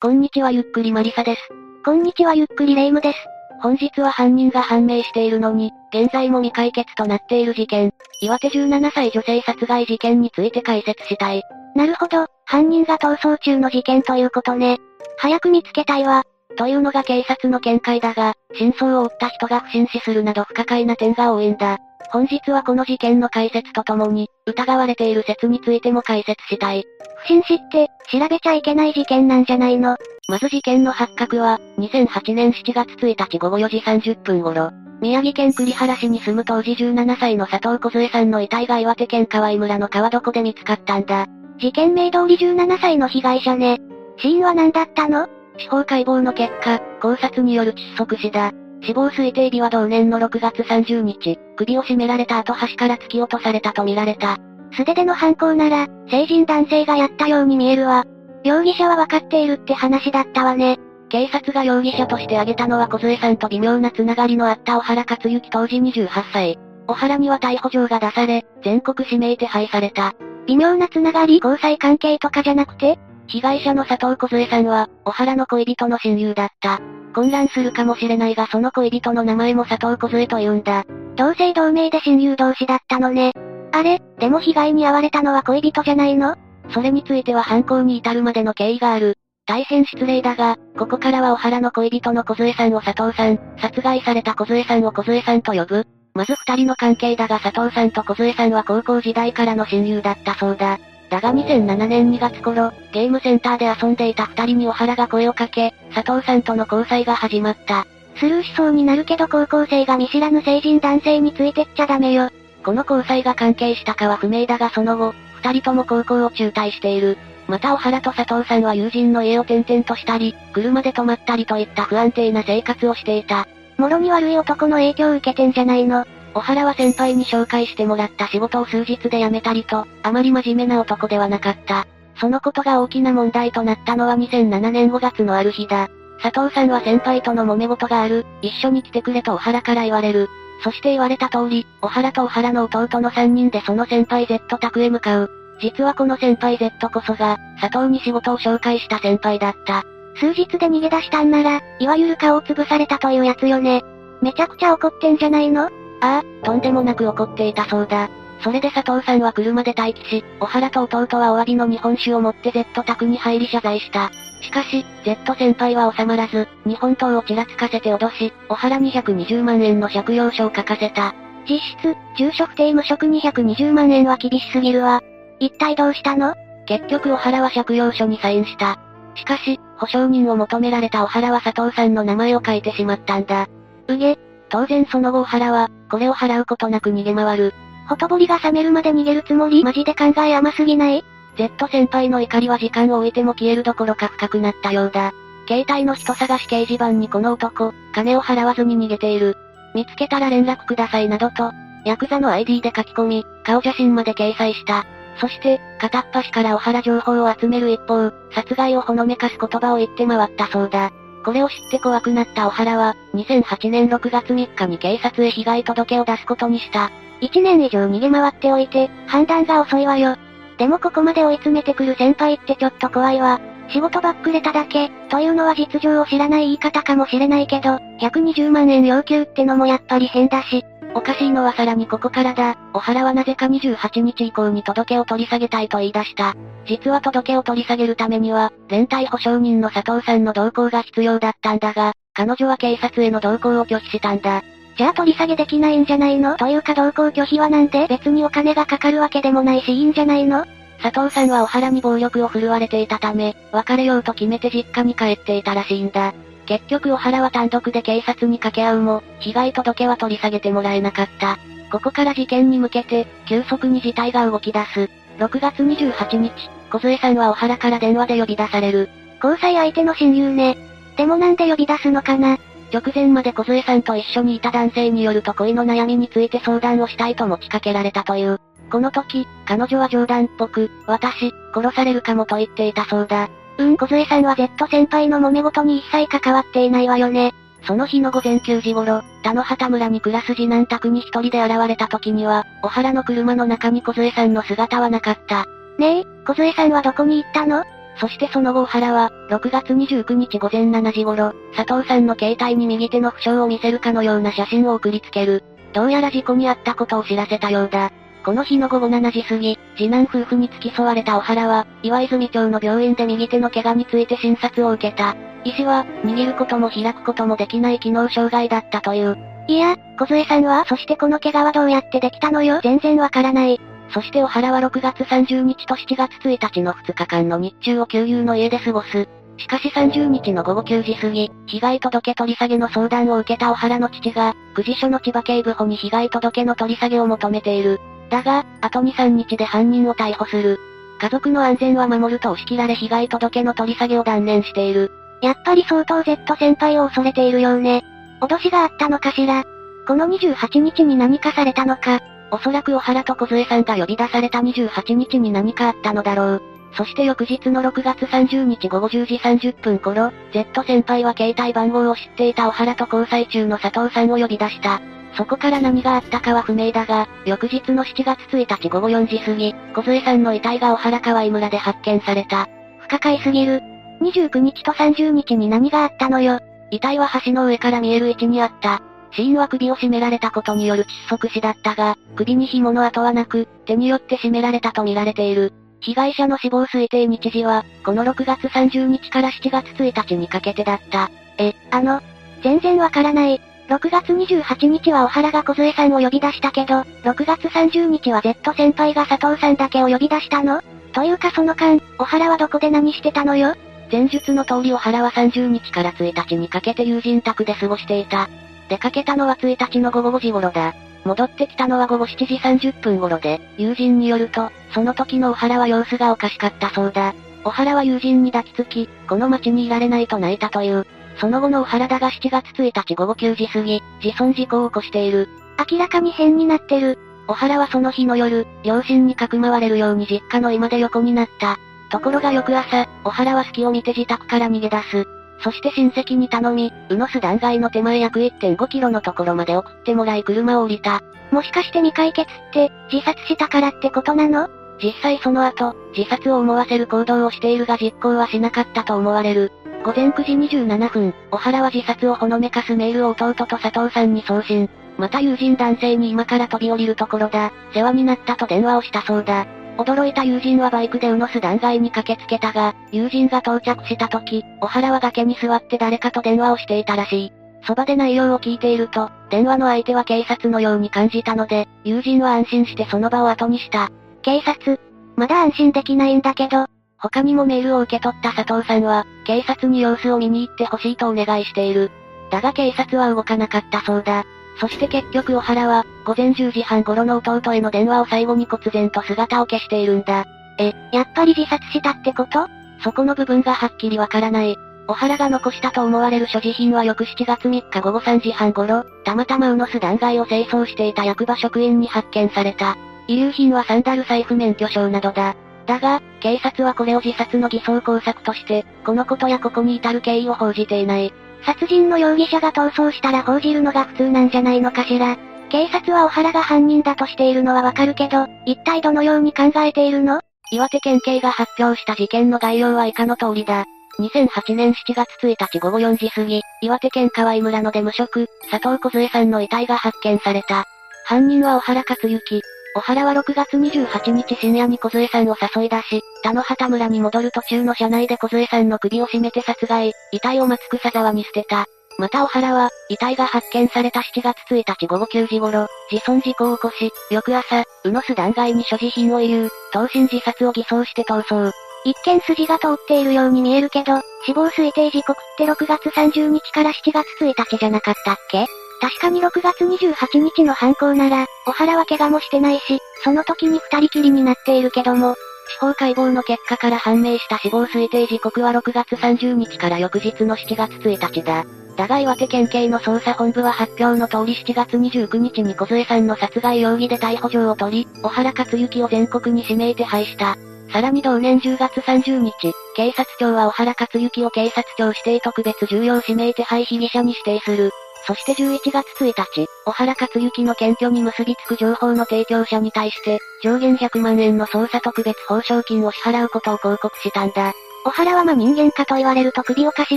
こんにちはゆっくりマリサです。こんにちはゆっくりレイムです。本日は犯人が判明しているのに、現在も未解決となっている事件、岩手17歳女性殺害事件について解説したい。なるほど、犯人が逃走中の事件ということね。早く見つけたいわ。というのが警察の見解だが、真相を追った人が不審死するなど不可解な点が多いんだ。本日はこの事件の解説とともに、疑われている説についても解説したい。不審死って、調べちゃいけない事件なんじゃないの？まず事件の発覚は、2008年7月1日午後4時30分頃、宮城県栗原市に住む当時17歳の佐藤梢さんの遺体が岩手県河合村の川床で見つかったんだ。事件名通り17歳の被害者ね。死因は何だったの？司法解剖の結果、考察による窒息死だ。死亡推定日は同年の6月30日、首を絞められた後端から突き落とされたとみられた。素手での犯行なら、成人男性がやったように見えるわ。容疑者は分かっているって話だったわね。警察が容疑者として挙げたのは小杉さんと微妙なつながりのあった小原克行当時28歳。小原には逮捕状が出され、全国指名手配された。微妙なつながり交際関係とかじゃなくて被害者の佐藤小杉さんは、小原の恋人の親友だった。混乱するかもしれないがその恋人の名前も佐藤小杉と言うんだ。同姓同名で親友同士だったのね。あれ、でも被害に遭われたのは恋人じゃないの？それについては犯行に至るまでの経緯がある。大変失礼だが、ここからは小原の恋人の小杉さんを佐藤さん、殺害された小杉さんを小杉さんと呼ぶ。まず二人の関係だが佐藤さんと小杉さんは高校時代からの親友だったそうだ。だが2007年2月頃、ゲームセンターで遊んでいた二人に小原が声をかけ、佐藤さんとの交際が始まった。スルーしそうになるけど高校生が見知らぬ成人男性についてっちゃダメよ。この交際が関係したかは不明だがその後、二人とも高校を中退している。また小原と佐藤さんは友人の家を転々としたり、車で泊まったりといった不安定な生活をしていた。もろに悪い男の影響を受けてんじゃないの。小原は先輩に紹介してもらった仕事を数日で辞めたりと、あまり真面目な男ではなかった。そのことが大きな問題となったのは2007年5月のある日だ。佐藤さんは先輩との揉め事がある、一緒に来てくれと小原から言われる。そして言われた通り、小原と小原の弟の3人でその先輩 Z 宅へ向かう。実はこの先輩 Z こそが、佐藤に仕事を紹介した先輩だった。数日で逃げ出したんなら、いわゆる顔を潰されたというやつよね。めちゃくちゃ怒ってんじゃないの？ああ、とんでもなく怒っていたそうだ。それで佐藤さんは車で待機し、小原と弟はお詫びの日本酒を持って Z 宅に入り謝罪した。しかし、Z 先輩は収まらず、日本刀をちらつかせて脅し、小原に120万円の借用書を書かせた。実質、住所不定無職220万円は厳しすぎるわ。一体どうしたの？結局小原は借用書にサインした。しかし、保証人を求められた小原は佐藤さんの名前を書いてしまったんだ。うげ、当然その後原は、これを払うことなく逃げ回る。ほとぼりが冷めるまで逃げるつもり？マジで考え甘すぎない ?Z 先輩の怒りは時間を置いても消えるどころか深くなったようだ。携帯の人探し掲示板にこの男、金を払わずに逃げている。見つけたら連絡くださいなどと、ヤクザの ID で書き込み、顔写真まで掲載した。そして、片っ端から小原情報を集める一方、殺害をほのめかす言葉を言って回ったそうだ。これを知って怖くなった小原は、2008年6月3日に警察へ被害届を出すことにした。1年以上逃げ回っておいて、判断が遅いわよ。でもここまで追い詰めてくる先輩ってちょっと怖いわ。仕事ばっくれただけ、というのは実情を知らない言い方かもしれないけど、120万円要求ってのもやっぱり変だし。おかしいのはさらにここからだ。小原はなぜか28日以降に届けを取り下げたいと言い出した。実は届けを取り下げるためには、連帯保証人の佐藤さんの同行が必要だったんだが、彼女は警察への同行を拒否したんだ。じゃあ取り下げできないんじゃないの？というか同行拒否はなんで？別にお金がかかるわけでもないしいいんじゃないの？佐藤さんは小原に暴力を振るわれていたため、別れようと決めて実家に帰っていたらしいんだ。結局小原は単独で警察に掛け合うも、被害届は取り下げてもらえなかった。ここから事件に向けて、急速に事態が動き出す。6月28日、小杉さんは小原から電話で呼び出される。交際相手の親友ね。でもなんで呼び出すのかな？直前まで小杉さんと一緒にいた男性によると恋の悩みについて相談をしたいと持ちかけられたという。この時、彼女は冗談っぽく、私、殺されるかもと言っていたそうだ。うん、小杉さんは Z 先輩の揉め事に一切関わっていないわよね。その日の午前9時頃、田野畑村に暮らす次男宅に一人で現れた時には、小原の車の中に小杉さんの姿はなかった。ねえ、小杉さんはどこに行ったの？そしてその後小原は、6月29日午前7時頃、佐藤さんの携帯に右手の負傷を見せるかのような写真を送りつける。どうやら事故に遭ったことを知らせたようだ。この日の午後7時過ぎ、次男夫婦に付き添われた小原は、岩泉町の病院で右手の怪我について診察を受けた。医師は、握ることも開くこともできない機能障害だったという。いや、小杖さんはそしてこの怪我はどうやってできたのよ全然わからない。そして小原は6月30日と7月1日の2日間の日中を旧友の家で過ごす。しかし30日の午後9時過ぎ、被害届取り下げの相談を受けた小原の父が、久慈署の千葉警部補に被害届の取り下げを求めている。だが、あと2、3日で犯人を逮捕する。家族の安全は守ると押し切られ被害届の取り下げを断念している。やっぱり相当 Z 先輩を恐れているようね。脅しがあったのかしら。この28日に何かされたのか。おそらく小原と小杖さんが呼び出された28日に何かあったのだろう。そして翌日の6月30日午後10時30分頃、Z 先輩は携帯番号を知っていた小原と交際中の佐藤さんを呼び出した。そこから何があったかは不明だが、翌日の7月1日午後4時過ぎ、小杖さんの遺体が小原川井村で発見された。不可解すぎる。29日と30日に何があったのよ。遺体は橋の上から見える位置にあった。死因は首を絞められたことによる窒息死だったが、首に紐の跡はなく、手によって絞められたと見られている。被害者の死亡推定日時は、この6月30日から7月1日にかけてだった。え、あの、全然わからない。6月28日は小原が小杖さんを呼び出したけど、6月30日は Z 先輩が佐藤さんだけを呼び出したの？というかその間、小原はどこで何してたのよ？前述の通り小原は30日から1日にかけて友人宅で過ごしていた。出かけたのは1日の午後5時頃だ。戻ってきたのは午後7時30分頃で、友人によると、その時の小原は様子がおかしかったそうだ。小原は友人に抱きつき、この町にいられないと泣いたという。その後の小原だが7月1日午後9時過ぎ、自損事故を起こしている。明らかに変になってる。小原はその日の夜、両親にかくまわれるように実家の居間で横になった。ところが翌朝、小原は隙を見て自宅から逃げ出す。そして親戚に頼み、宇野巣断崖の手前約1.5キロのところまで送ってもらい車を降りた。もしかして未解決って、自殺したからってことなの？実際その後、自殺を思わせる行動をしているが実行はしなかったと思われる。午前9時27分、小原は自殺をほのめかすメールを弟と佐藤さんに送信。また友人男性に今から飛び降りるところだ、世話になったと電話をしたそうだ。驚いた友人はバイクで宇野巣断崖に駆けつけたが、友人が到着した時、小原は崖に座って誰かと電話をしていたらしい。そばで内容を聞いていると、電話の相手は警察のように感じたので、友人は安心してその場を後にした。警察まだ安心できないんだけど、他にもメールを受け取った佐藤さんは、警察に様子を見に行ってほしいとお願いしている。だが警察は動かなかったそうだ。そして結局小原は、午前10時半頃の弟への電話を最後に忽然と姿を消しているんだ。え、やっぱり自殺したってこと？そこの部分がはっきりわからない。小原が残したと思われる所持品は翌7月3日午後3時半頃、たまたまウノス断崖を清掃していた役場職員に発見された。遺留品はサンダル財布免許証などだ。だが、警察はこれを自殺の偽装工作として、このことやここに至る経緯を報じていない。殺人の容疑者が逃走したら報じるのが普通なんじゃないのかしら。警察は小原が犯人だとしているのはわかるけど、一体どのように考えているの？岩手県警が発表した事件の概要は以下の通りだ。2008年7月1日午後4時過ぎ、岩手県河合村の出無職、佐藤小杖さんの遺体が発見された。犯人は小原克行。小原は6月28日深夜に小杖さんを誘い出し、田野畑村に戻る途中の車内で小杖さんの首を絞めて殺害、遺体を松草沢に捨てた。また小原は、遺体が発見された7月1日午後9時頃、自損事故を起こし、翌朝、宇野巣断崖に所持品を遺留、投身自殺を偽装して逃走。一見筋が通っているように見えるけど、死亡推定時刻って6月30日から7月1日じゃなかったっけ確かに6月28日の犯行なら、小原は怪我もしてないし、その時に二人きりになっているけども、司法解剖の結果から判明した死亡推定時刻は6月30日から翌日の7月1日だ。だが岩手県警の捜査本部は発表の通り7月29日に小杖さんの殺害容疑で逮捕状を取り、小原克行を全国に指名手配した。さらに同年10月30日、警察庁は小原克行を警察庁指定特別重要指名手配被疑者に指定する。そして11月1日、小原克行の検挙に結びつく情報の提供者に対して、上限100万円の捜査特別報奨金を支払うことを広告したんだ。小原はま人間かと言われると首をかし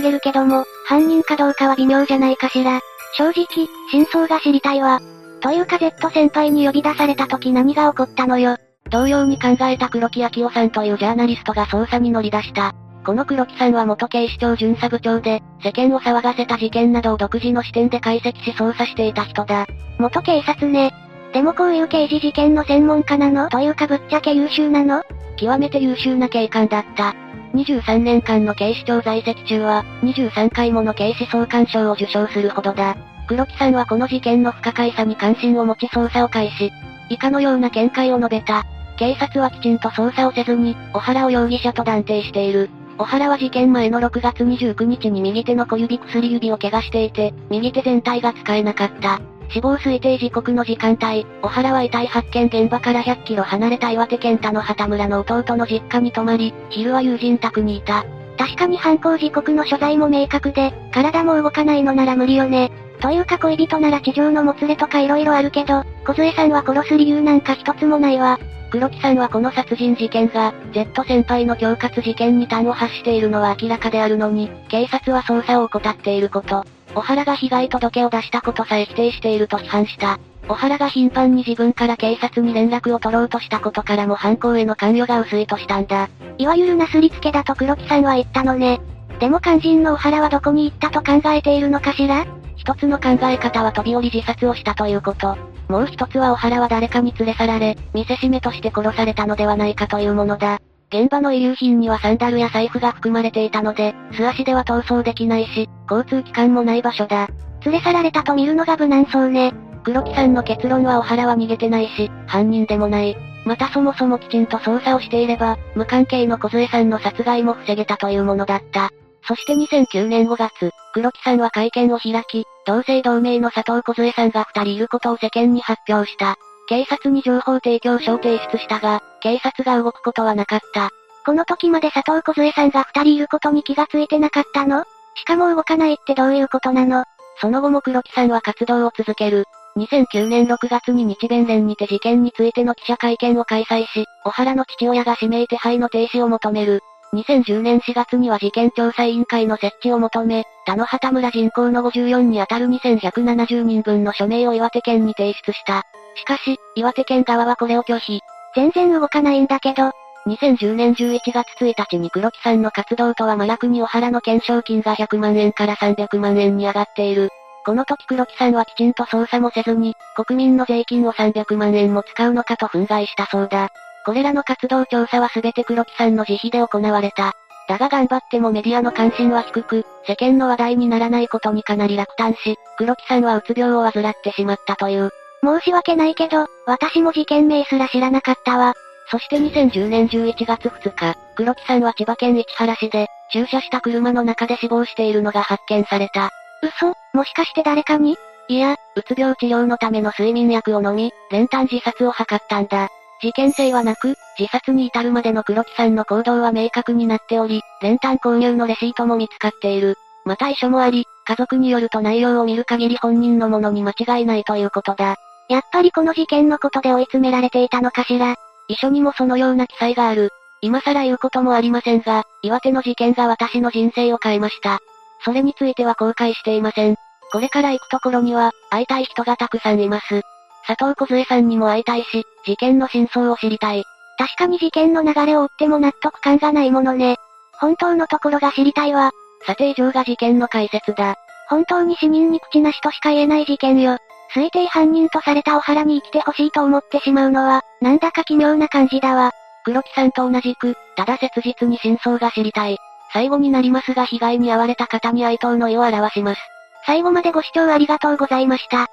げるけども、犯人かどうかは微妙じゃないかしら。正直、真相が知りたいわ。というか Z 先輩に呼び出された時何が起こったのよ。同様に考えた黒木明夫さんというジャーナリストが捜査に乗り出した。この黒木さんは元警視庁巡査部長で、世間を騒がせた事件などを独自の視点で解析し捜査していた人だ。元警察ね。でもこういう刑事事件の専門家なの？というかぶっちゃけ優秀なの？極めて優秀な警官だった。23年間の警視庁在籍中は、23回もの警視総監賞を受賞するほどだ。黒木さんはこの事件の不可解さに関心を持ち捜査を開始。以下のような見解を述べた。警察はきちんと捜査をせずに、小原を容疑者と断定している。小原は事件前の6月29日に右手の小指薬指を怪我していて、右手全体が使えなかった。死亡推定時刻の時間帯、小原は遺体発見現場から100キロ離れた岩手県田の畑村の弟の実家に泊まり、昼は友人宅にいた。確かに犯行時刻の所在も明確で、体も動かないのなら無理よね。というか恋人なら地上のもつれとか色々あるけど、小杖さんは殺す理由なんか一つもないわ。黒木さんはこの殺人事件が、Z 先輩の恐喝事件に端を発しているのは明らかであるのに、警察は捜査を怠っていること。小原が被害届を出したことさえ否定していると批判した。小原が頻繁に自分から警察に連絡を取ろうとしたことからも犯行への関与が薄いとしたんだ。いわゆるなすりつけだと黒木さんは言ったのね。でも肝心の小原はどこに行ったと考えているのかしら？一つの考え方は飛び降り自殺をしたということ。もう一つは小原は誰かに連れ去られ、見せしめとして殺されたのではないかというものだ。現場の遺留品にはサンダルや財布が含まれていたので、素足では逃走できないし、交通機関もない場所だ。連れ去られたと見るのが無難そうね。黒木さんの結論は小原は逃げてないし、犯人でもない。またそもそもきちんと捜査をしていれば、無関係の小杖さんの殺害も防げたというものだった。そして2009年5月、黒木さんは会見を開き、同姓同名の佐藤小杖さんが二人いることを世間に発表した。警察に情報提供書を提出したが、警察が動くことはなかった。この時まで佐藤小杖さんが二人いることに気がついてなかったの？しかも動かないってどういうことなの？その後も黒木さんは活動を続ける。2009年6月に日弁連にて事件についての記者会見を開催し、小原の父親が指名手配の停止を求める。2010年4月には事件調査委員会の設置を求め、田野畑村人口の54にあたる2170人分の署名を岩手県に提出した。しかし、岩手県側はこれを拒否。全然動かないんだけど。2010年11月1日に黒木さんの活動とは真逆に小原の懸賞金が100万円から300万円に上がっている。この時黒木さんはきちんと捜査もせずに、国民の税金を300万円も使うのかと憤慨したそうだ。これらの活動調査は全て黒木さんの自費で行われた。だが頑張ってもメディアの関心は低く、世間の話題にならないことにかなり落胆し、黒木さんはうつ病を患ってしまったという。申し訳ないけど、私も事件名すら知らなかったわ。そして2010年11月2日、黒木さんは千葉県市原市で、駐車した車の中で死亡しているのが発見された。嘘？もしかして誰かに？いや、うつ病治療のための睡眠薬を飲み、練炭自殺を図ったんだ。事件性はなく、自殺に至るまでの黒木さんの行動は明確になっており、練炭購入のレシートも見つかっている。また遺書もあり、家族によると内容を見る限り本人のものに間違いないということだ。やっぱりこの事件のことで追い詰められていたのかしら。遺書にもそのような記載がある。今更言うこともありませんが、岩手の事件が私の人生を変えました。それについては後悔していません。これから行くところには、会いたい人がたくさんいます。佐藤小杖さんにも会いたいし、事件の真相を知りたい。確かに事件の流れを追っても納得感がないものね。本当のところが知りたいわ。さて以上が事件の解説だ。本当に死人に口なしとしか言えない事件よ。推定犯人とされた小原に生きてほしいと思ってしまうのは、なんだか奇妙な感じだわ。黒木さんと同じく、ただ切実に真相が知りたい。最後になりますが被害に遭われた方に哀悼の意を表します。最後までご視聴ありがとうございました。